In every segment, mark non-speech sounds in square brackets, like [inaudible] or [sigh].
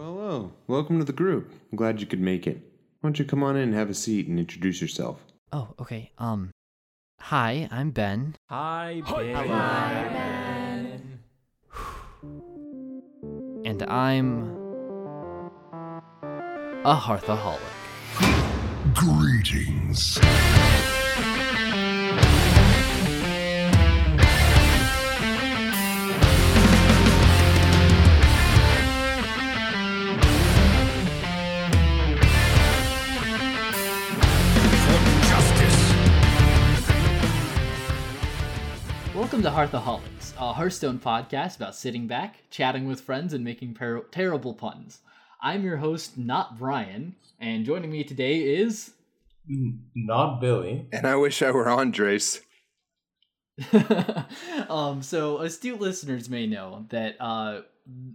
Well, hello. Welcome to the group. I'm glad you could make it. Why don't you come on in and have a seat and introduce yourself? Oh, okay. Um, hi, I'm Ben. Hi, Ben. And I'm a hearthaholic. Greetings. Welcome to Hearthaholics, a Hearthstone podcast about sitting back, chatting with friends, and making per- terrible puns. I'm your host, not Brian, and joining me today is. Not Billy. And I wish I were Andres. [laughs] um, so astute listeners may know that uh,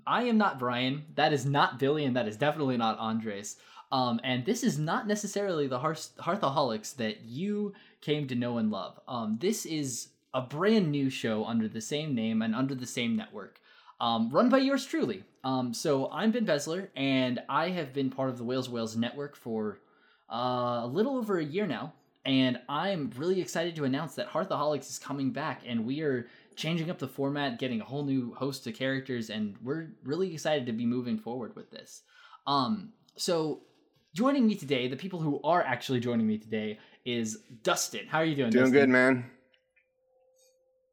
I am not Brian. That is not Billy, and that is definitely not Andres. Um, and this is not necessarily the Hearth- Hearthaholics that you came to know and love. Um, this is a brand new show under the same name and under the same network, um, run by yours truly. Um, so I'm Ben Besler, and I have been part of the Wales Wales network for uh, a little over a year now. And I'm really excited to announce that Hearthaholics is coming back, and we are changing up the format, getting a whole new host of characters, and we're really excited to be moving forward with this. Um, so joining me today, the people who are actually joining me today is Dustin. How are you doing? Dustin? Doing Dustin? good, man.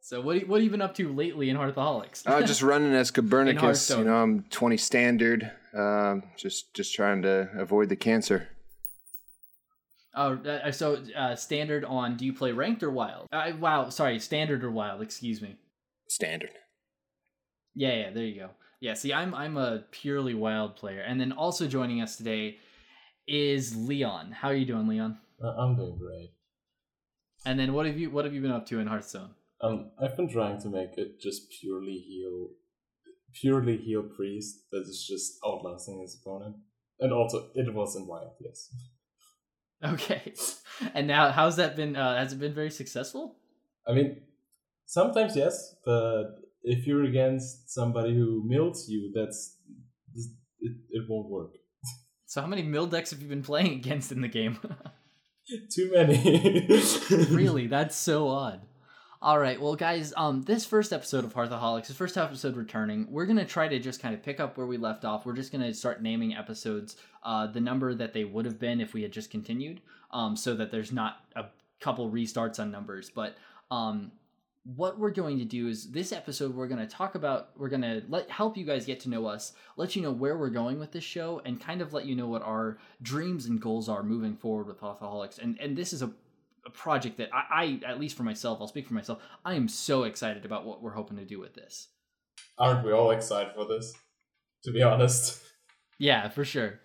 So what what have you been up to lately in Hearthaholics? Uh, just [laughs] running as Copernicus. Hearthstone. You know, I'm 20 standard. Um, just just trying to avoid the cancer. Oh, uh, so uh, standard on. Do you play ranked or wild? Uh, wow, sorry, standard or wild. Excuse me. Standard. Yeah, yeah, there you go. Yeah, see, I'm I'm a purely wild player, and then also joining us today is Leon. How are you doing, Leon? Uh, I'm doing great. And then what have you what have you been up to in Hearthstone? Um, I've been trying to make it just purely heal, purely heal priest that is just outlasting his opponent, and also it was in wild, yes. Okay, [laughs] and now how's that been? Uh, has it been very successful? I mean, sometimes yes, but if you're against somebody who mills you, that's it, it won't work. [laughs] So how many mill decks have you been playing [laughs] against in the game? Too many. really, that's so odd. All right, well, guys, um, this first episode of Hearthaholics, this first episode returning, we're gonna try to just kind of pick up where we left off. We're just gonna start naming episodes, uh, the number that they would have been if we had just continued, um, so that there's not a couple restarts on numbers. But um, what we're going to do is this episode we're going to talk about we're going to let help you guys get to know us let you know where we're going with this show and kind of let you know what our dreams and goals are moving forward with Hearthaholics and and this is a, a project that I, I at least for myself I'll speak for myself I am so excited about what we're hoping to do with this Aren't we all excited for this? To be honest. [laughs] Yeah, for sure.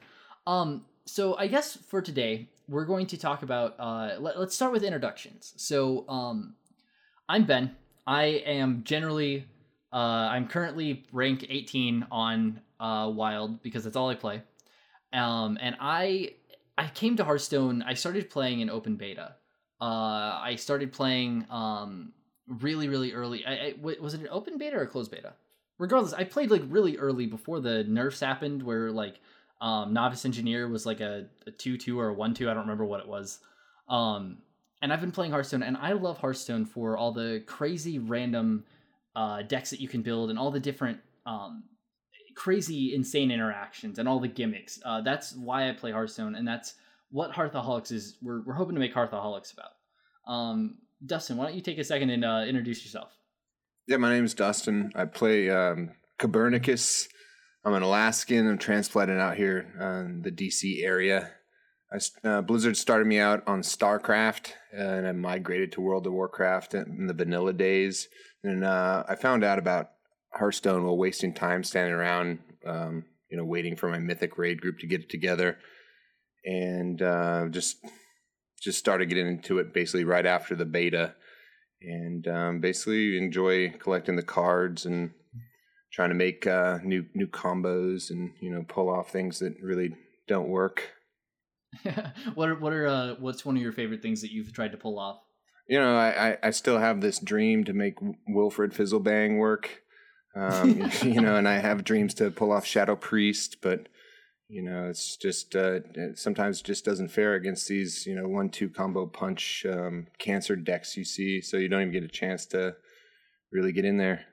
Um, so I guess for today we're going to talk about. Uh, let, us start with introductions. So, um, I'm Ben. I am generally. Uh, I'm currently rank 18 on uh, Wild because that's all I play. Um, and I I came to Hearthstone. I started playing in open beta. Uh, I started playing um really really early. I, I was it an open beta or a closed beta? Regardless, I played like really early before the nerfs happened, where like um, novice engineer was like a, a two two or a one two. I don't remember what it was. Um, and I've been playing Hearthstone, and I love Hearthstone for all the crazy random uh, decks that you can build and all the different um, crazy insane interactions and all the gimmicks. Uh, that's why I play Hearthstone, and that's what Hearthaholics is. We're we're hoping to make Hearthaholics about. Um, Dustin, why don't you take a second and uh, introduce yourself? Yeah, my name is Dustin. I play um. I'm an Alaskan. I'm transplanted out here uh, in the DC area. I uh, Blizzard started me out on StarCraft, uh, and I migrated to World of Warcraft in the vanilla days. And uh, I found out about Hearthstone while wasting time standing around, um, you know, waiting for my Mythic raid group to get it together, and uh, just just started getting into it basically right after the beta and um, basically enjoy collecting the cards and trying to make uh, new new combos and you know pull off things that really don't work. [laughs] what are what are uh, what's one of your favorite things that you've tried to pull off? You know, I, I, I still have this dream to make Wilfred Fizzlebang work. Um, [laughs] [laughs] you know, and I have dreams to pull off Shadow Priest, but you know, it's just uh, it sometimes just doesn't fare against these you know one two combo punch um, cancer decks you see, so you don't even get a chance to really get in there.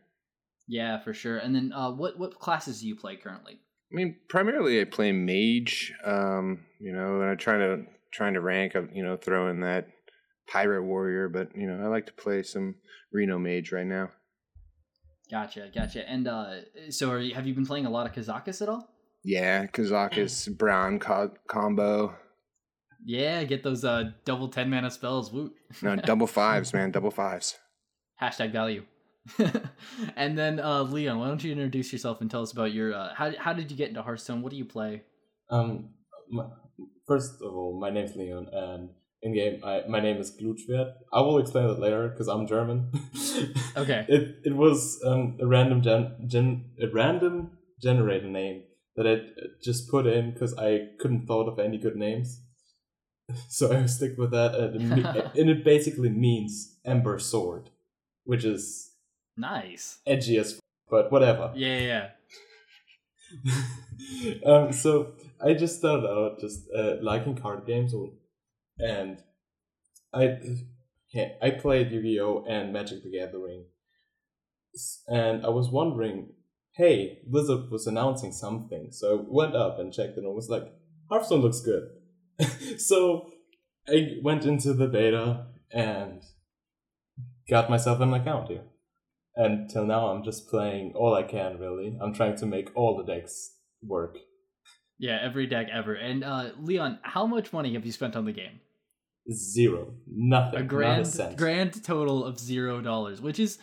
Yeah, for sure. And then, uh, what what classes do you play currently? I mean, primarily I play mage. Um, you know, and I'm trying to trying to rank. Up, you know, throw in that pirate warrior, but you know, I like to play some Reno mage right now. Gotcha, gotcha. And uh, so, are you, have you been playing a lot of Kazakus at all? Yeah, Kazakus [clears throat] Brann co- combo. Yeah, get those uh double ten mana spells. Woot. No, [laughs] double fives, man, double fives. Hashtag value. [laughs] and then uh, Leon, why don't you introduce yourself and tell us about your uh, how how did you get into Hearthstone? What do you play? Um, my, first of all, my name's Leon, and in game, I, my name is Glutschwert. I will explain that later because I'm German. Okay. [laughs] it it was um, a random gen, gen a random generator name that I just put in because I couldn't thought of any good names. [laughs] So I stick with that, and it, [laughs] and it basically means Ember Sword, which is Nice. edgy as but whatever. Yeah, yeah. yeah. [laughs] um, so I just started out just uh, liking card games, and I yeah, I played Yu-Gi-Oh and Magic the Gathering, and I was wondering, hey, Blizzard was announcing something, so I went up and checked, and I was like, Hearthstone looks good. [laughs] so I went into the beta and got myself an account here. And till now, I'm just playing all I can, really. I'm trying to make all the decks work. Yeah, every deck ever. And uh, Leon, how much money have you spent on the game? Zero. Nothing. A not grand a cent. grand total of zero dollars, which is,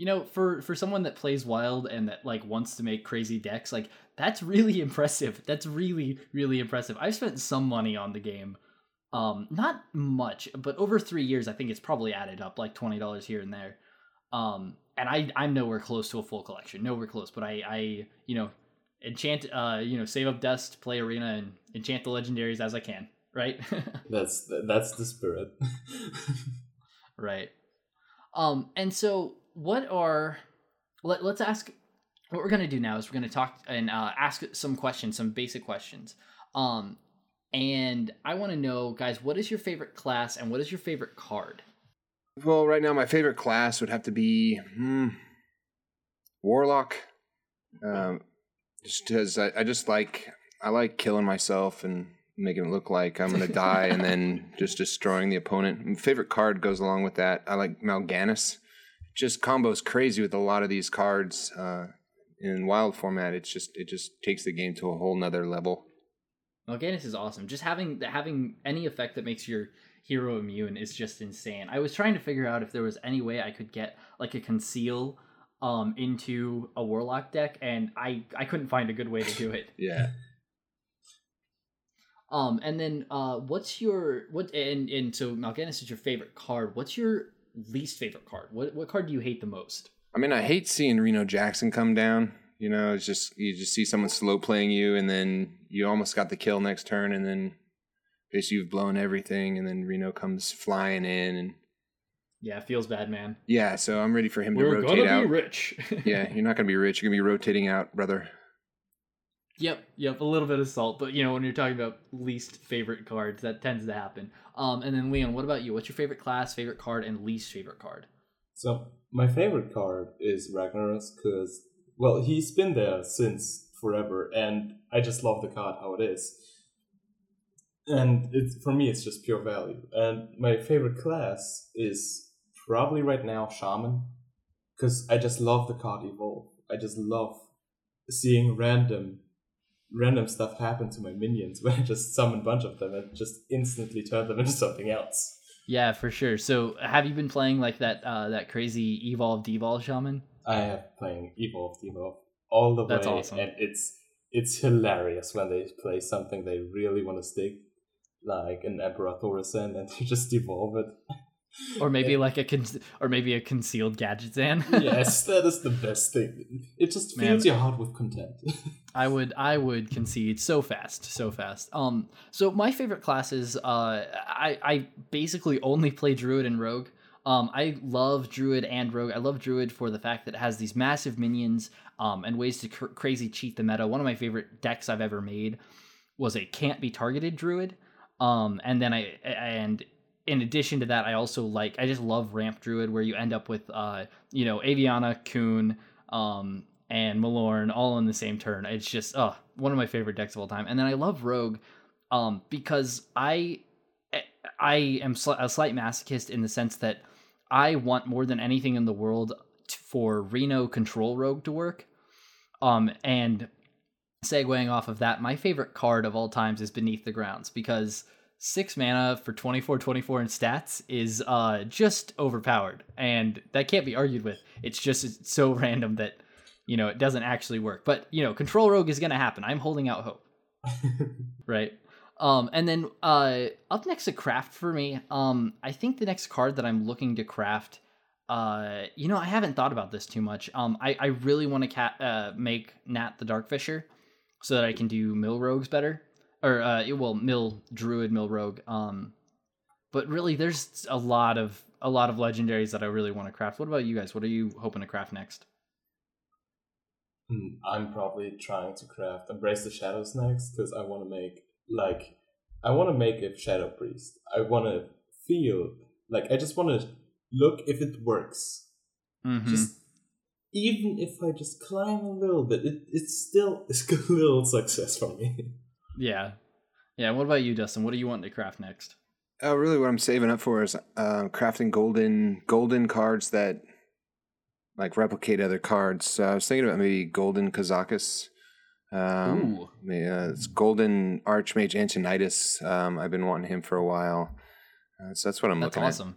you know, for for someone that plays Wild and that like wants to make crazy decks, like that's really [laughs] impressive. That's really really impressive. I've spent some money on the game, um, not much, but over three years, I think it's probably added up like twenty dollars here and there. Um, and I I'm nowhere close to a full collection, nowhere close. But I I you know enchant uh you know save up dust, play arena, and enchant the legendaries as I can. Right. [laughs] That's that's the spirit. [laughs] Right. Um, and so what are let, let's ask what we're gonna do now is we're gonna talk and uh, ask some questions, some basic questions. Um, and I want to know, guys, what is your favorite class and what is your favorite card? Well, right now my favorite class would have to be hmm, Warlock. Um, just because I, I just like I like killing myself and making it look like I'm gonna [laughs] die and then just destroying the opponent. My favorite card goes along with that. I like Mal'Ganis. Just combos crazy with a lot of these cards uh, in wild format. It's just it just takes the game to a whole nother level. Mal'Ganis is awesome. Just having having any effect that makes your hero immune is just insane. I was trying to figure out if there was any way I could get like a conceal um into a warlock deck and I I couldn't find a good way to do it. [laughs] Yeah. Um, and then uh, what's your what and and so Mal'Ganis is your favorite card. What's your least favorite card? What what card do you hate the most? I mean, I hate seeing Reno Jackson come down. You know, it's just you just see someone slow playing you, and then you almost got the kill next turn, and then basically you've blown everything, and then Reno comes flying in, and Yeah, it feels bad, man. yeah. So I'm ready for him to rotate out. rich. [laughs] yeah, you're not gonna be rich. You're gonna be rotating out, brother. Yep, yep, a little bit of salt, but you know when you're talking about least favorite cards, that tends to happen. Um, and then Leon, what about you? What's your favorite class, favorite card, and least favorite card? So my favorite card is Ragnaros because well he's been there since forever, and I just love the card how it is. And it's for me it's just pure value. And my favorite class is probably right now Shaman because I just love the card evolve. I just love seeing random random stuff happen to my minions [laughs] when I just summon a bunch of them and just instantly turn them into [laughs] something else. Yeah, for sure. So, have you been playing like that uh, that crazy evolve devolve shaman? I have playing Evolve Evolve all the That's way, awesome. and it's it's hilarious when they play something they really want to stick, like an Emperor Thaurissan, and [laughs] you just evolve it. Or maybe like a con- or maybe a concealed Gadgetzan. [laughs] yes, that is the best thing. It just Man. fills your heart with content. [laughs] I would I would concede so fast, so fast. Um so my favorite classes uh I I basically only play druid and rogue. Um, I love Druid and Rogue. I love Druid for the fact that it has these massive minions um, and ways to cr- crazy cheat the meta. One of my favorite decks I've ever made was a can't be targeted Druid. Um, and then I and in addition to that, I also like I just love Ramp Druid where you end up with uh, you know Aviana, Kun, um, and Malorne all in the same turn. It's just uh one of my favorite decks of all time. And then I love Rogue um, because I I am sl- a slight masochist in the sense that I want more than anything in the world t- for Reno Control Rogue to work. Um, and segueing off of that, my favorite card of all times is Beneath the Grounds because six mana for 24 24 in stats is uh just overpowered. And that can't be argued with. It's just it's so [laughs] random that you know it doesn't actually work. But you know control rogue is gonna happen. I'm holding out hope. [laughs] Right? Um and then uh up next to craft for me um i think the next card that i'm looking to craft uh you know i haven't thought about this too much. Um i i really want to ca- uh make nat the darkfisher so that i can do mill rogues better or uh well mill druid mill rogue um but really there's a lot of a lot of legendaries that i really want to craft what about you guys what are you hoping to craft next Hmm, I'm probably trying to craft Embrace the Shadows next because I want to make like I want to make a Shadow Priest. I want to feel like I just want to look if it works. mm-hmm. Just even if I just climb a little bit, it, it's still it's [laughs] a little success for me. Yeah yeah what about you dustin what do you want to craft next Oh, really, what I'm saving up for is uh, crafting golden golden cards that like replicate other cards. So I was thinking about maybe golden Kazakus. Um, Ooh. yeah, it's golden Archmage Antonidas. Um, I've been wanting him for a while, uh, so that's what I'm looking for. that's awesome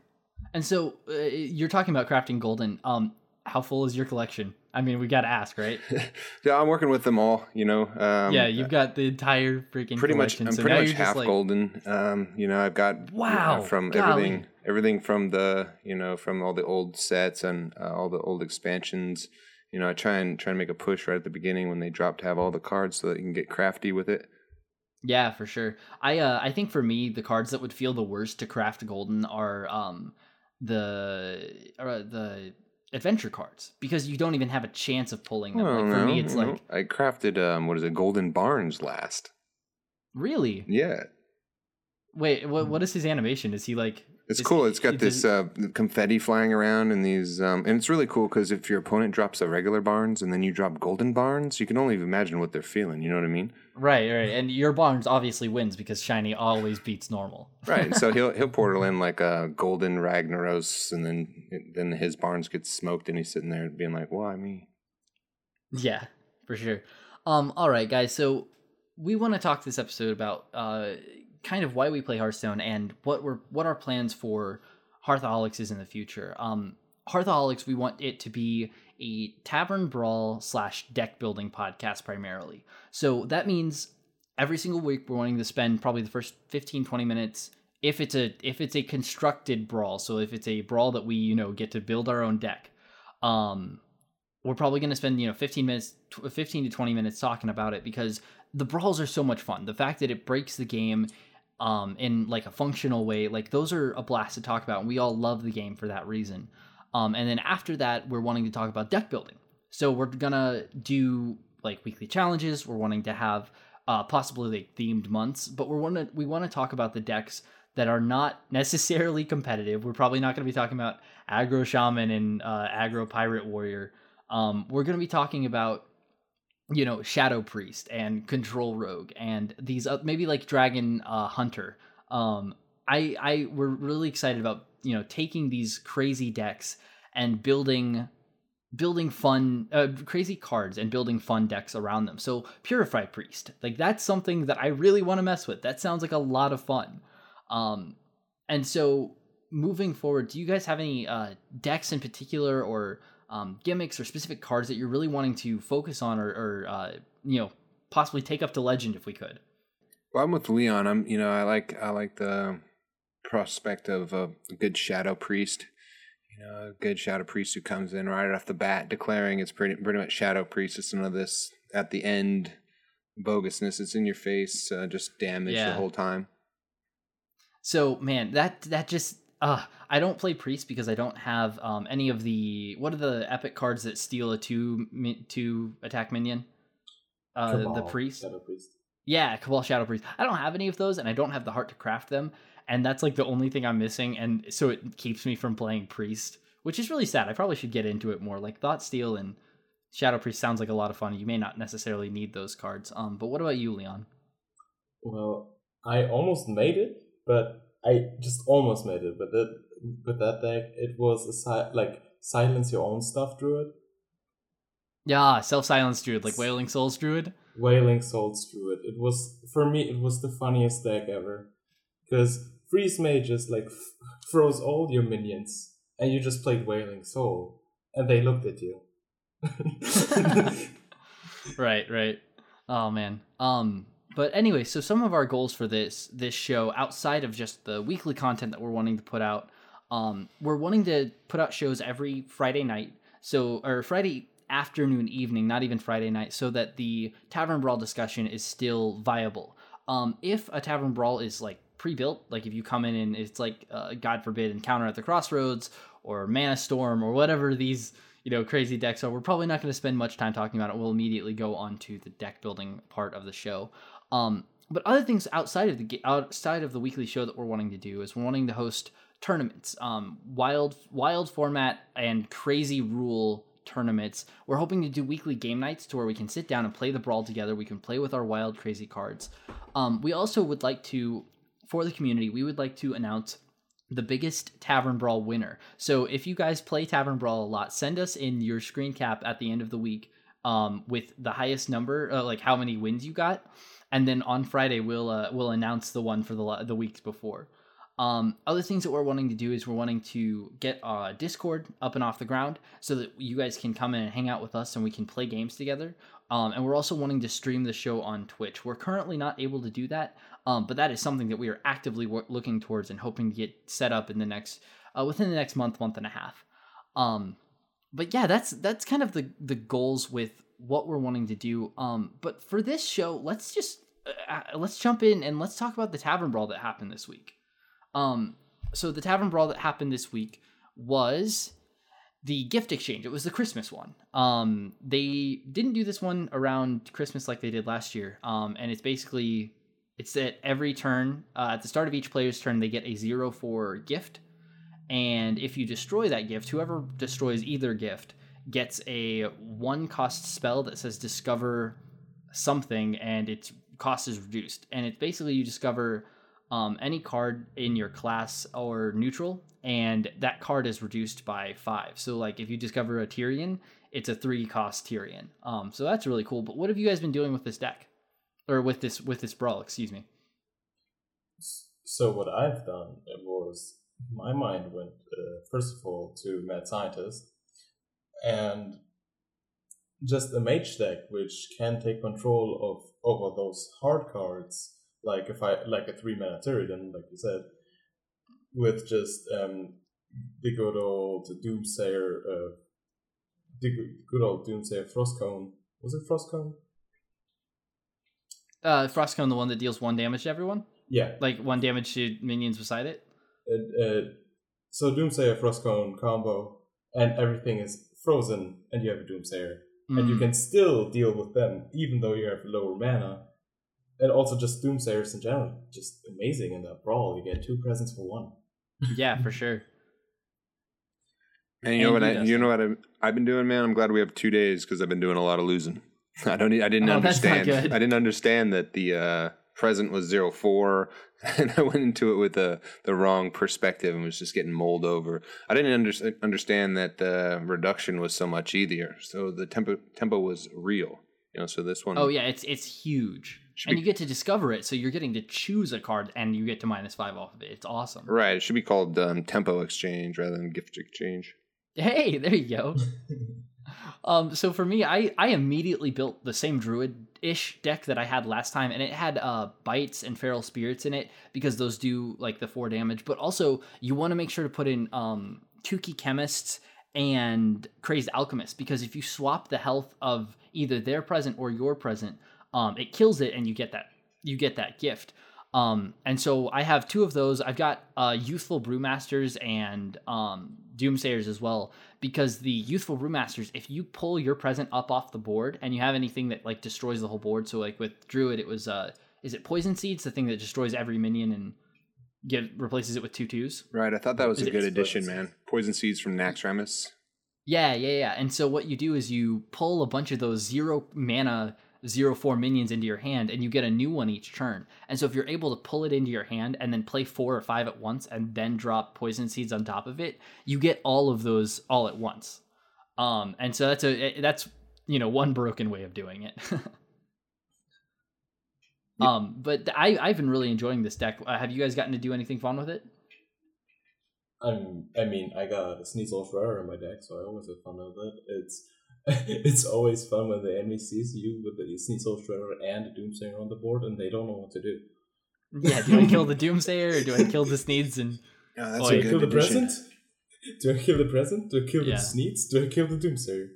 and so uh, you're talking about crafting golden um how full is your collection i mean we gotta ask right [laughs] yeah, I'm working with them all. You know. Um, yeah you've got the entire freaking pretty much. I'm so pretty much half like, golden. Um, you know, I've got Wow, from golly. everything, everything from the you know from all the old sets and uh, all the old expansions. You know, I try and try and make a push right at the beginning when they drop to have all the cards so that you can get crafty with it. Yeah, for sure. I uh I think for me the cards that would feel the worst to craft golden are um the uh, the adventure cards because you don't even have a chance of pulling them. Like for me it's like I crafted um, what is it, Golden Barnes last. really? Yeah, Wait, what what is his animation? Is he like it's cool. It's got does this uh, confetti flying around and these, um, and it's really cool because if your opponent drops a regular Barnes and then you drop Golden Barnes, you can only imagine what they're feeling. You know what I mean? Right, right. And your Barnes obviously wins because shiny always beats normal. Right. so he'll [laughs] he'll portal in like a golden Ragnaros, and then then his Barnes gets smoked, and he's sitting there being like, "Why me?" Yeah, for sure. Um, all right, guys. So we want to talk this episode about uh, kind of why we play Hearthstone and what we're what our plans for Hearthaholics is in the future. Um, Hearthaholics, we want it to be a tavern brawl slash deck building podcast primarily. So that means every single week we're wanting to spend probably the first 15 20 minutes if it's a if it's a constructed brawl so if it's a brawl that we you know get to build our own deck um we're probably going to spend you know 15 minutes 15 to 20 minutes talking about it because the brawls are so much fun the fact that it breaks the game um in like a functional way like those are a blast to talk about and we all love the game for that reason. Um and then after that we're wanting to talk about deck building. So we're gonna do like weekly challenges. We're wanting to have uh possibly like themed months but we're want to we want to talk about the decks that are not necessarily competitive. We're probably not to be talking about aggro shaman and uh aggro pirate warrior. Um, we're to be talking about you know shadow priest and control rogue and these uh, maybe like dragon uh, hunter. Um, i i we're really excited about you know taking these crazy decks and building building fun uh, crazy cards and building fun decks around them. So purify priest like that's something that i really want to mess with. That sounds like a lot of fun. Um and so moving forward do you guys have any uh decks in particular or um, gimmicks or specific cards that you're really wanting to focus on or, or uh, you know possibly take up to legend if we could Well, I'm with Leon. I'm you know I like I like the prospect of a good shadow priest. You know, a good shadow priest who comes in right off the bat, declaring it's pretty pretty much shadow priest. It's none of this at the end bogusness. It's in your face, uh, just damage Yeah. the whole time. so man that that just Uh, I don't play priest because I don't have um, any of the what are the epic cards that steal a two two attack minion. Uh, the priest. Priest. Yeah, Cabal Shadow Priest. I don't have any of those, and I don't have the heart to craft them, and that's like the only thing I'm missing, and so it keeps me from playing Priest, which is really sad. I probably should get into it more. Like Thought Steal and Shadow Priest sounds like a lot of fun. You may not necessarily need those cards. Um, but what about you, Leon? Well, I almost made it, but I just almost made it. But that with that deck, it was a si- like silence your own stuff druid, Yeah, Self Silence Druid, like Wailing Souls Druid. wailing souls druid. It was for me, it was the funniest deck ever, because freeze mage just like f- froze all your minions, and you just played wailing soul, and they looked at you. [laughs] [laughs] right, right. Oh man. Um but anyway, so some of our goals for this this show outside of just the weekly content that we're wanting to put out, um we're wanting to put out shows every Friday night. So or Friday afternoon evening, not even Friday night, so that the Tavern Brawl discussion is still viable. Um if a Tavern Brawl is like pre-built, like if you come in and it's like uh, God forbid Encounter at the Crossroads or Mana Storm or whatever these you know crazy decks are we're probably not going to spend much time talking about it we'll immediately go on to the deck building part of the show um, but other things outside of the outside of the weekly show that we're wanting to do is we're wanting to host tournaments. Um, wild wild format and crazy rule tournaments. We're hoping to do weekly game nights to where we can sit down and play the brawl together. We can play with our wild crazy cards. Um, we also would like to for the community we would like to announce the biggest Tavern Brawl winner. So if you guys play Tavern Brawl a lot, send us in your screen cap at the end of the week um, with the highest number, uh, like how many wins you got, and then on Friday we'll uh, we'll announce the one for the the weeks before. Um, other things that we're wanting to do is we're wanting to get uh, Discord up and off the ground so that you guys can come in and hang out with us and we can play games together. Um, and we're also wanting to stream the show on Twitch. We're currently not able to do that, um, but that is something that we are actively looking towards and hoping to get set up in the next uh, within the next month, month and a half. Um, but yeah, that's that's kind of the the goals with what we're wanting to do. Um, but for this show, let's just uh, uh, let's jump in and let's talk about the tavern brawl that happened this week. Um, so the tavern brawl that happened this week was the gift exchange. It was the Christmas one. Um, they didn't do this one around Christmas like they did last year. Um, and it's basically it's at every turn uh, at the start of each player's turn they get a zero for gift, and if you destroy that gift, whoever destroys either gift gets a one cost spell that says discover something, and its cost is reduced. And it's basically you discover um, any card in your class or neutral, and that card is reduced by five. So, like if you discover a Tirion, it's a three cost Tirion. Um, so that's really cool. But what have you guys been doing with this deck, or with this with this brawl? Excuse me. So what I've done was my mind went uh, first of all to Mad Scientist and just a mage deck which can take control of over those hard cards like if I like a three mana Tirion, like you said, with just um the good old Doomsayer uh the good- old Doomsayer Frostcone. Was it Frostcone? Uh, Frostcone, the one that deals one damage to everyone, Yeah. like one damage to minions beside it. uh, uh, so Doomsayer Frostcone combo, and everything is frozen, and you have a Doomsayer, and you Mm. can still deal with them even though you have lower mana. And also just Doomsayers in general, just amazing in that brawl. You get two presents for one. yeah, for sure. And you know And what? you, I, you know what I, I've been doing, man. I'm glad we have two days because I've been doing a lot of losing. [laughs] I don't. I didn't Oh, understand. I didn't understand that the uh, present was zero four, [laughs] and I went into it with the the wrong perspective and was just getting mulled over. I didn't under, understand that the reduction was so much either. So the tempo tempo was real. You know. So this one. Oh yeah, it's it's huge, and be- you get to discover it. So you're getting to choose a card, and you get to minus five off of it. It's awesome. Right. It should be called um, tempo exchange rather than gift exchange. Hey, there you go. [laughs] um, so for me, I I immediately built the same druid ish deck that I had last time, and it had uh bites and feral spirits in it because those do like the four damage. But also, you want to make sure to put in um Tukey chemists and crazed alchemist because if you swap the health of either their present or your present, um, it kills it, and you get that you get that gift. Um, and so I have two of those. I've got uh, Youthful Brewmasters and um, Doomsayers as well. Because the Youthful Brewmasters, if you pull your present up off the board and you have anything that like destroys the whole board, so like with Druid, it was uh, is it Poison Seeds, the thing that destroys every minion and give replaces it with two twos? Right. I thought that was Is a good addition, man. Poison seeds from Naxxramas. Yeah, yeah, yeah. And so what you do is you pull a bunch of those zero mana, zero four minions into your hand, and you get a new one each turn. And so if you're able to pull it into your hand and then play four or five at once, and then drop poison seeds on top of it, you get all of those all at once. Um, and so that's a that's you know one broken way of doing it. [laughs] Um, but I I've been really enjoying this deck. Uh, have you guys gotten to do anything fun with it? I'm, I mean, I got a Sneed's Old Shredder in my deck, so I always have fun with it. It's [laughs] it's always fun when the enemy sees you with the Sneed's Old Shredder and a Doomsayer on the board, and they don't know what to do. Yeah, do I kill [laughs] the Doomsayer or do I kill the Sneeds and [laughs] Oh, that's Oh, Do a I good kill the addition. present? Do I kill the present? Do I kill Yeah. the Sneeds? Do I kill the Doomsayer?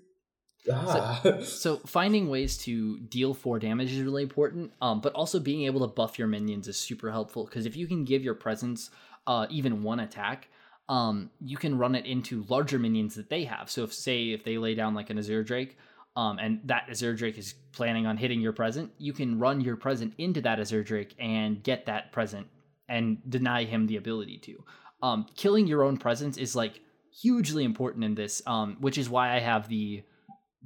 Ah. So finding ways to deal four damage is really important. Um, but also being able to buff your minions is super helpful because if you can give your presence uh even one attack, um, you can run it into larger minions that they have. So if say if they lay down like an Azure Drake, um, and that Azure Drake is planning on hitting your present, you can run your present into that Azure Drake and get that present and deny him the ability to. Um, killing your own presence is like hugely important in this, um, which is why I have the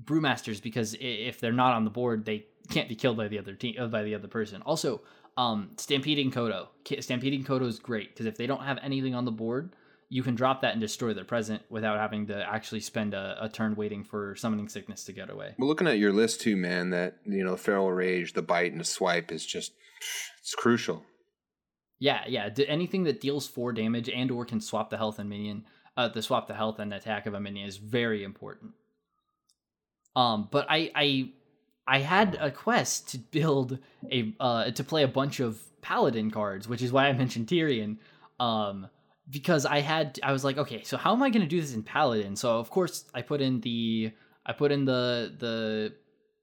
brewmasters because if they're not on the board, they can't be killed by the other team uh, by the other person. Also, um, stampeding Kodo. Stampeding Kodo is great because if they don't have anything on the board, you can drop that and destroy their present without having to actually spend a, a turn waiting for summoning sickness to get away. Well, looking at your list too, man, that you know, feral rage, the bite, and the swipe is just it's crucial. Yeah, yeah. D- anything that deals four damage and or can swap the health and minion, uh, the swap the health and attack of a minion is very important. Um, but I I I had a quest to build a uh to play a bunch of paladin cards, which is why I mentioned Tirion. Um, because I had I was like, okay, so how am I going to do this in paladin? So of course I put in the I put in the the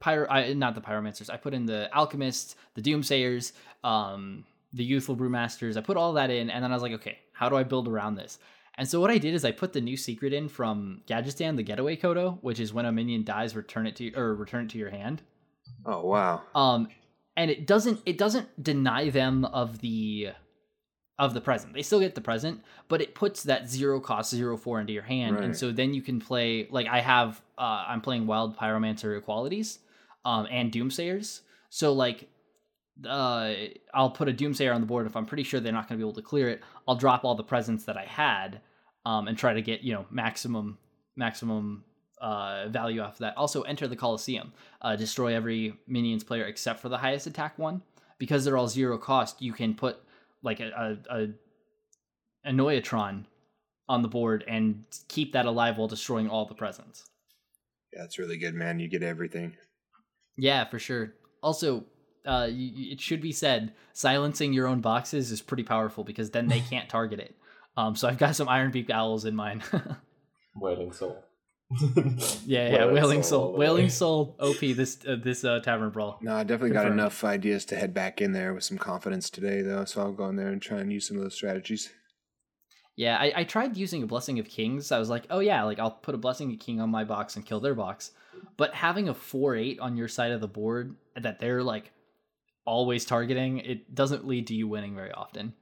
pyro I, not the pyromancers. I put in the alchemists, the doomsayers, um, the youthful brewmasters. I put all that in, and then I was like, okay, how do I build around this? And so what I did is I put the new secret in from Gadgetzan, the Getaway Kodo, which is when a minion dies, return it to or return it to your hand. Oh wow. Um, and it doesn't it doesn't deny them of the of the present. They still get the present, but it puts that zero cost zero four into your hand, and so then you can play like I have. Uh, I'm playing Wild Pyromancer Equalities, um, and Doomsayers. So like, uh, I'll put a Doomsayer on the board if I'm pretty sure they're not going to be able to clear it. I'll drop all the presents that I had, um, and try to get you know maximum maximum uh, value off of that. Also, enter the Coliseum. Uh, destroy every minions player except for the highest attack one. Because they're all zero cost, you can put like a a, a, a Noyatron on the board and keep that alive while destroying all the presents. Yeah, it's really good, man. You get everything. Yeah, for sure. Also, uh, y- y- it should be said, silencing your own boxes is pretty powerful because then they [laughs] can't target it. Um, so I've got some Ironbeak Owls in mine. [laughs] Wailing Soul. [laughs] yeah, yeah, Wailing Soul, the Wailing. [laughs] Soul, OP this uh, this uh, tavern brawl. No, I definitely got enough ideas to head back in there with some confidence today, though. So I'll go in there and try and use some of those strategies. Yeah, I, I tried using a Blessing of Kings. I was like, oh yeah, like I'll put a Blessing of King on my box and kill their box. But having a four eight on your side of the board that they're like always targeting, it doesn't lead to you winning very often.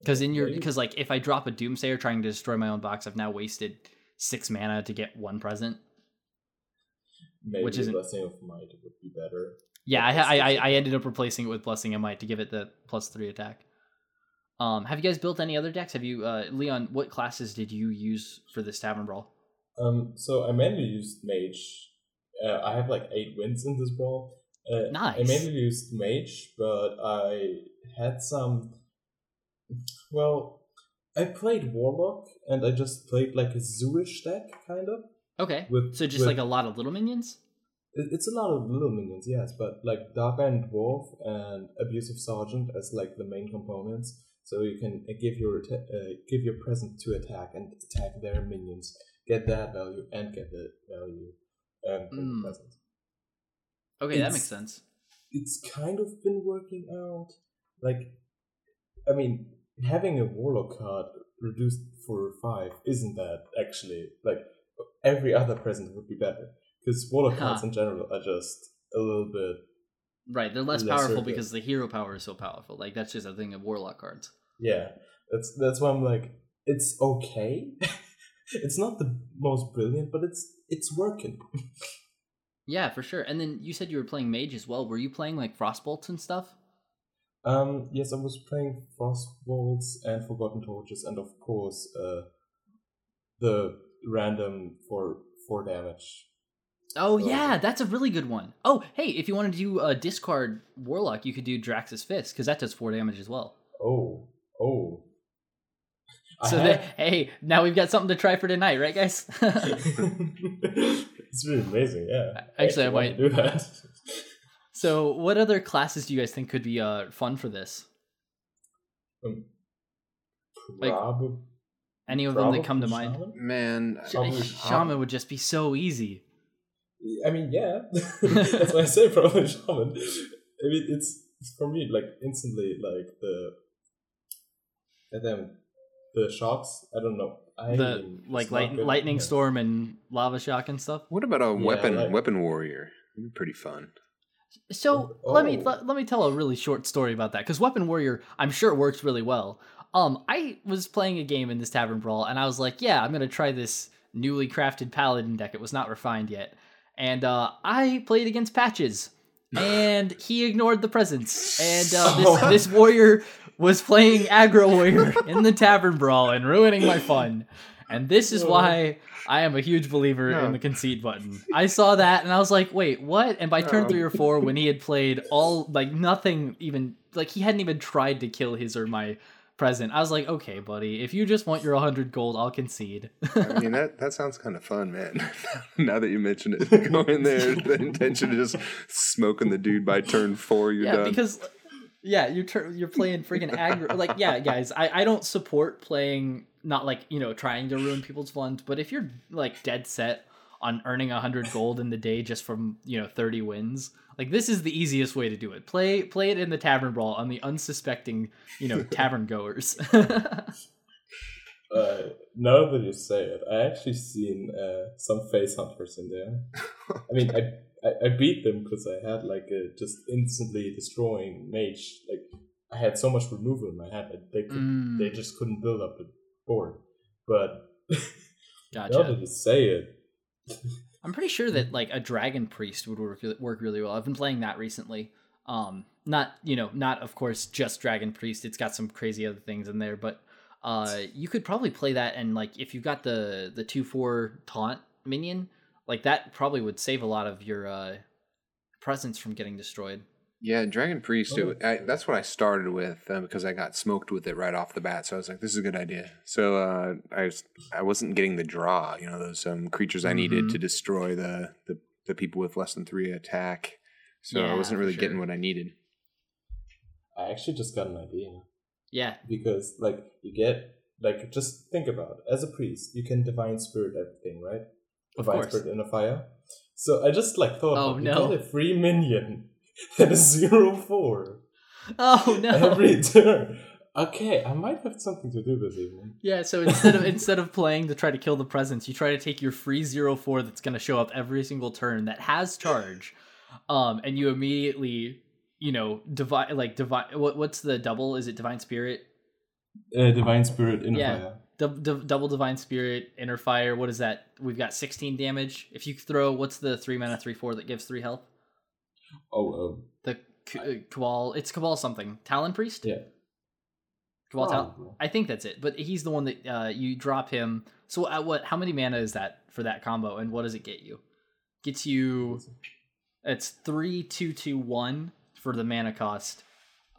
Because in your because like if I drop a Doomsayer trying to destroy my own box, I've now wasted six mana to get one present. Maybe Which isn't- Blessing of Might would be better. Yeah, I, I, I ended up replacing it with Blessing of Might to give it the plus three attack. Um, have you guys built any other decks? Have you, uh, Leon? What classes did you use for this Tavern Brawl? Um, so I mainly used Mage. Uh, I have like eight wins in this brawl. Uh, I mainly used Mage, but I had some. Well, I played Warlock, and I just played like a Zooish deck, kind of. Okay, With so just with- like a lot of little minions. It- It's a lot of little minions, yes, but like Dark Iron Dwarf and Abusive Sergeant as like the main components. So you can uh, give your atta- uh, give your present to attack and attack their minions, get that value and get the value from Mm. the present. Okay, that makes sense. It's kind of been working out. Like I mean, having a warlock card reduced for five isn't that actually like every other present would be better because warlock Huh. cards in general are just a little bit Right, they're less powerful because the hero power is so powerful. Like that's just a thing of warlock cards. yeah. That's that's why I'm like it's okay. [laughs] it's not the most brilliant, but it's it's working. [laughs] Yeah, for sure. And then you said you were playing mage as well. Were you playing like frostbolts and stuff? Um, yes, I was playing Frostbolts and Forgotten Torches, and of course, uh, the random for four damage. Oh Oh. yeah, that's a really good one. Oh hey, if you want to do a discard warlock, you could do Drax's Fist because that does four damage as well. Oh, oh. So that, hey, now we've got something to try for tonight, right, guys? [laughs] [laughs] it's really amazing. Yeah, Actually, I want might- do that. [laughs] so, what other classes do you guys think could be uh fun for this? Um, Like, prob- Any of them that come to probably mind? Shaman? Man, Sh- Shaman would just be so easy. I mean, yeah, [laughs] [laughs] that's why I say probably [laughs] shaman. I mean, it's, it's for me like instantly like the, and then the shocks. I don't know. I The mean, like not light, lightning storm and lava shock and stuff. what about a Yeah, weapon like- weapon warrior? That'd be pretty fun. So let me Oh. let, let me tell a really short story about that because Weapon Warrior, I'm sure it works really well. Um, I was playing a game in this tavern brawl, and I was like, yeah, I'm gonna try this newly crafted paladin deck. It was not refined yet, and uh, I played against Patches, [laughs] and he ignored the presence, and uh, this [laughs] this warrior was playing aggro warrior in the tavern brawl and ruining my fun. And this is why I am a huge believer No. in the concede button. I saw that and I was like, wait, what? And by turn No. three or four, when he had played all like nothing even like he hadn't even tried to kill his or my present, I was like, okay, buddy, if you just want your 100 gold, I'll concede. I mean that that sounds kind of fun, man. [laughs] now that you mention it, [laughs] go in there. The intention of just smoking the dude by turn four, you're yeah, done. because yeah, you're tur- you're playing freaking aggro. like, yeah, guys, I I don't support playing not like you know trying to ruin people's funds, but if you're like dead set on earning hundred gold in the day just from you know thirty wins, like this is the easiest way to do it. Play play it in the tavern brawl on the unsuspecting you know [laughs] tavern goers. [laughs] Uh, now that you say it, I actually seen uh, some face hunters in there. I mean, I, I I beat them because I had like a just instantly destroying mage. Like I had so much removal in my hand that they could Mm. they just couldn't build up the board. But [laughs] gotcha. you say it, [laughs] I'm pretty sure that like a dragon priest would work work really well. I've been playing that recently. Um, not you know, not of course just dragon priest. It's got some crazy other things in there, but uh, you could probably play that and like if you got the the two four taunt minion, like that probably would save a lot of your uh presence from getting destroyed. Yeah, Dragon Priest. Oh. It, I, that's what I started with uh, because I got smoked with it right off the bat. So I was like, "This is a good idea." So uh, I was, I wasn't getting the draw. You know, those um, creatures I needed Mhm. to destroy the, the the people with less than three attack. So Yeah, I wasn't really sure. getting what I needed. I actually just got an idea Yeah, because like you get like just think about it. as a priest you can divine spirit everything right Of divine course. spirit in a fire so i just like thought Oh, about, no. you get a free minion [laughs] that is zero four Oh no. every turn okay i might have something to do this evening Yeah, so instead of [laughs] instead of playing to try to kill the presence, you try to take your free zero four that's gonna show up every single turn that has charge, um, and you immediately, you know, divine like divine. What what's the double? Is it divine spirit? uh, divine spirit in Yeah. fire Dub, dub, double divine spirit, inner fire. What is that? We've got sixteen damage. If you throw, what's the three mana three four that gives three health? Oh um, The K- uh, Cabal. It's Cabal something. Talon priest. yeah Cabal Talon. I think that's it. But he's the one that uh, you drop him. So at what? How many mana is that for that combo? And what does it get you? Gets you. It's three two two one for the mana cost.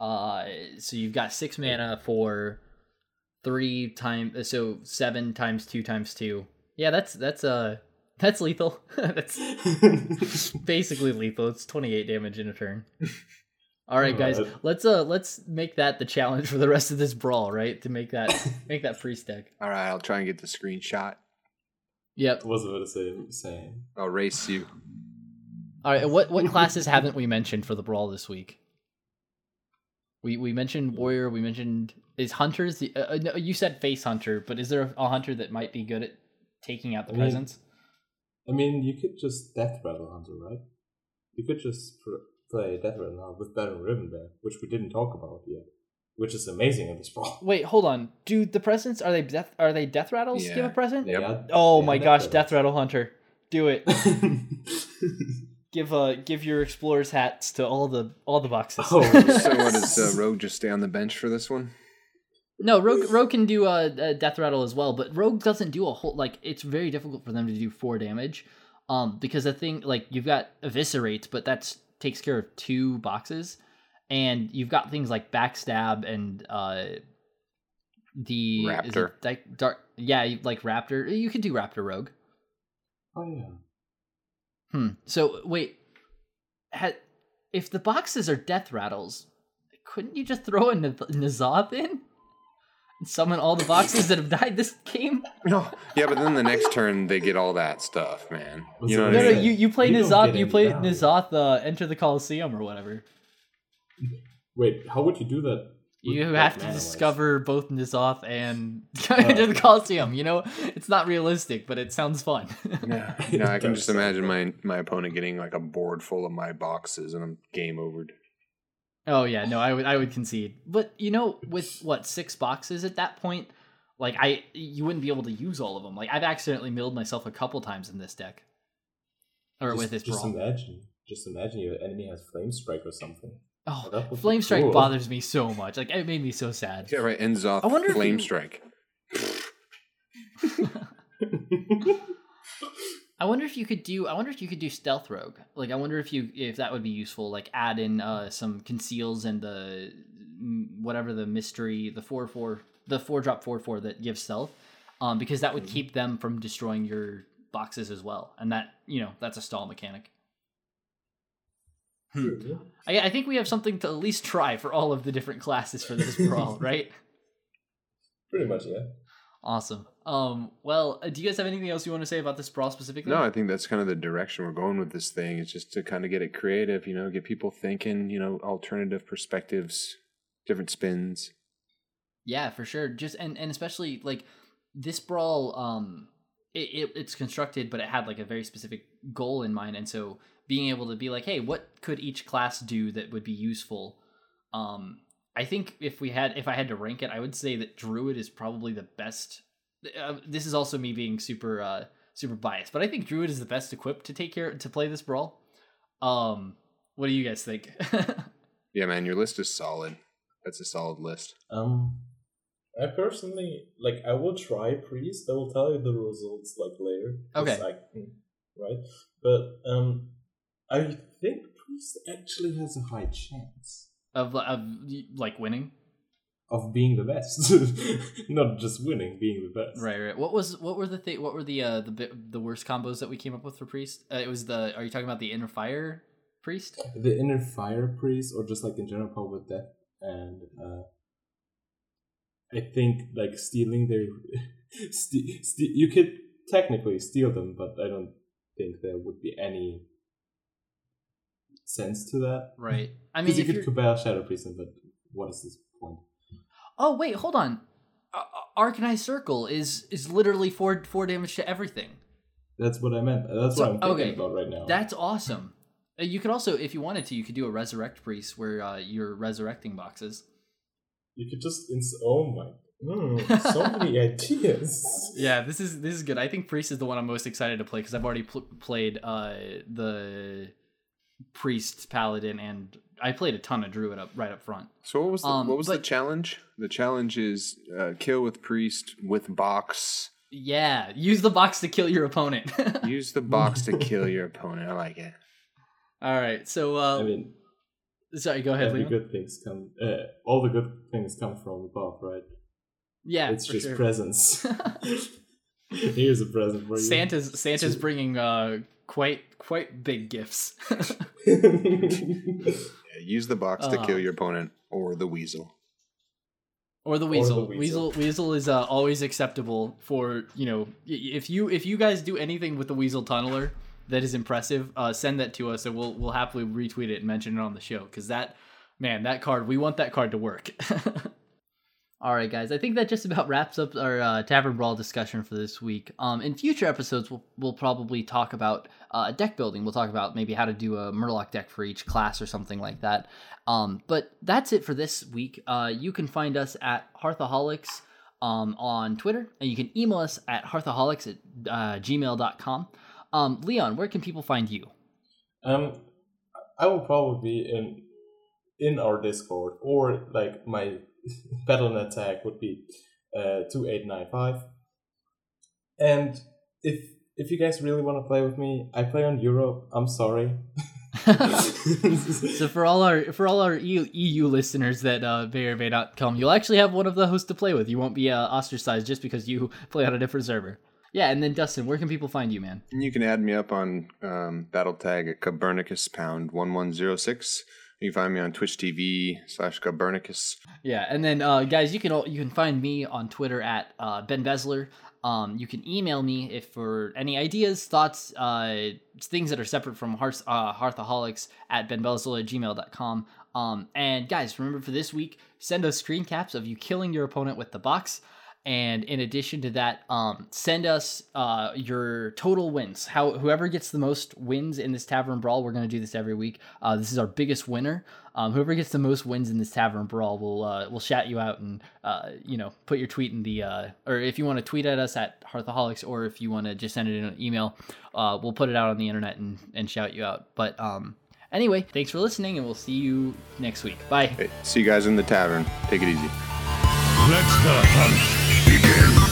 Uh, so you've got six mana for three times. So seven times two times two. Yeah, that's that's uh that's lethal. [laughs] that's [laughs] basically lethal. It's twenty eight damage in a turn. [laughs] All right, guys, Alright. let's uh let's make that the challenge for the rest of this brawl, right? To make that make that priest deck. All right, I'll try and get the screenshot. Yep. was about to say saying I'll race you. All right. What what classes haven't we mentioned for the brawl this week? We we mentioned warrior. We mentioned is hunters. The, uh, uh, no, you said face hunter, but is there a, a hunter that might be good at taking out the I mean- presence? I mean, you could just Death Rattle Hunter, right? You could just pr- play Death Rattle Hunter with Baron Rivendare, which we didn't talk about yet, which is amazing in this brawl. [laughs] Wait, hold on. Do the presents are they death are they death rattles? Give a present. Yep. Yeah, Oh they my have gosh, Death death rattle hunter, do it. [laughs] Give uh give your explorers hats to all the all the boxes. Oh, [laughs] So what does uh, Rogue just stay on the bench for this one? No, [laughs] Rogue Rogue can do a, uh death rattle as well, but Rogue doesn't do a whole like it's very difficult for them to do four damage, um because the thing like you've got eviscerate, but that takes care of two boxes, and you've got things like backstab and uh the is it Raptor. di- dark yeah like Raptor you could do Raptor Rogue. oh yeah. Hmm. So wait, had if the boxes are death rattles, couldn't you just throw a N- N'Zoth in? And summon all the boxes that have died this game? No. Yeah, but then the next turn they get all that stuff, man. You know what No, I no, you, you play You don't N'Zoth, get you play value. N'Zoth uh, Enter the Coliseum or whatever. Wait, how would you do that? You like, have to mana-wise? discover both N'Zoth and [laughs] Enter the Coliseum. You know, it's not realistic, but it sounds fun. [laughs] Yeah, [laughs] you know, I can just imagine my my opponent getting like a board full of my boxes and I'm game overed. Oh yeah, no, I would I would concede. But you know, with what six boxes at that point, like I you wouldn't be able to use all of them. Like I've accidentally milled myself a couple times in this deck, or Just, with this just brawl. imagine, just imagine your enemy has Flame Strike or something. Oh, that flame strike cool. bothers me so much. Like it made me so sad. Yeah, right. Ends off I wonder if flame you- strike. [laughs] [laughs] [laughs] I wonder if you could do. I wonder if you could do stealth rogue. Like I wonder if you if that would be useful. Like add in uh, some conceals and the mm, whatever the mystery the four four the four drop four four that gives stealth, um because that would Mhm. keep them from destroying your boxes as well. And that you know that's a stall mechanic. True. I, I think we have something to at least try for all of the different classes for this brawl, [laughs] right? Pretty much, yeah. Awesome. Um. Well, uh, do you guys have anything else you want to say about this brawl specifically? No, I think that's kind of the direction we're going with this thing. It's just to kind of get it creative, you know, get people thinking, you know, alternative perspectives, different spins. Yeah, for sure. Just and and especially like this brawl, um, it, it it's constructed, but it had like a very specific goal in mind, and so being able to be like, hey, what could each class do that would be useful? Um, I think if we had, if I had to rank it, I would say that Druid is probably the best. Uh, this is also me being super uh super biased, but I think Druid is the best equipped to take care to play this brawl. Um, what do you guys think? [laughs] Yeah, man, your list is solid. That's a solid list. Um, I personally like. I will try priest. I will tell you the results like later. Okay. I- mm, right, but um, I think priest actually has a high chance of of like winning. Of being the best, [laughs] not just winning, being the best. Right, right. What was what were the th- what were the uh the the worst combos that we came up with for priest? Uh, it was the are you talking about the inner fire priest? The inner fire priest, or just like in general power with death, and uh, I think like stealing their, [laughs] ste- ste- you could technically steal them, but I don't think there would be any sense to that. Right. I [laughs] mean, Because you could you're... compare Shadow Priest, but what is this? Oh wait, hold on. Uh, Arcanized Circle is is literally four four damage to everything. That's what I meant. That's So- what I'm thinking okay, about right now. That's awesome. Uh, You could also, if you wanted to, you could do a resurrect priest where uh, you're resurrecting boxes. you could just ins- oh my, mm, [laughs] so many ideas. Yeah, this is this is good. I think priest is the one I'm most excited to play because I've already pl- played uh the priest paladin and I played a ton of druid up right up front. So what was the, Um, what was the challenge? The challenge is uh, kill with priest with box. Yeah, use the box to kill your opponent. [laughs] Use the box to kill your opponent. I like it. All right, so uh, I mean, sorry, go ahead, every Liam. good things come. Uh, all the good things come from above, right? Yeah, it's for just sure. presents. [laughs] Here's a present for you. Santa's Santa's bringing uh quite quite big gifts. [laughs] Yeah, use the box to Ah. kill your opponent or the weasel. or the the weasel. weasel. weasel. Weasel is uh, always acceptable for you know if you if you guys do anything with the weasel tunneler that is impressive, uh, send that to us and we'll we'll happily retweet it and mention it on the show because that Man, that card, we want that card to work. [laughs] All right, guys. I think that just about [laughs] wraps up our uh, Tavern Brawl discussion for this week. Um, in future episodes, we'll, we'll probably talk about uh, deck building. We'll talk about maybe how to do a Murloc deck for each class or something like that. Um, but that's it for this week. Uh, you can find us at Hearthaholics um, on Twitter, and you can email us at hearthaholics at uh, gmail.com. Um, Leon, where can people find you? Um, I will probably be in in our Discord or like my [laughs] Battle.net tag would be uh, 2895. And if if you guys really want to play with me, I play on Europe. I'm sorry. [laughs] so for all our for all our EU, EU listeners that uh, may or may you'll actually have one of the hosts to play with. You won't be uh, ostracized just because you [laughs] play on a different server. Yeah, and then Dustin, where can people find you, man? You can add me up on um, Battle Tag at Copernicus Pound one one zero six. You can find me on Twitch TV slash Copernicus. Yeah, and then uh, guys, you can you can find me on Twitter at uh, Ben Besler. Um, you can email me if for any ideas, thoughts, uh, things that are separate from Hearth, uh, Hearthaholics at benbelzilla at gmail.com. Um, and guys, remember for this week, send us screen caps of you killing your opponent with the box. And in addition to that, um, send us uh, your total wins. How whoever gets the most wins in this tavern brawl, we're going to do this every week. Uh, this is our biggest winner. Um, whoever gets the most wins in this tavern brawl will uh, will shout you out and uh, you know put your tweet in the uh, or if you want to tweet at us at Hearthaholics or if you want to just send it in an email, uh, we'll put it out on the internet and, and shout you out. But um, anyway, thanks for listening and we'll see you next week. Bye. Hey, see you guys in the tavern. Take it easy. Let the hunt begin.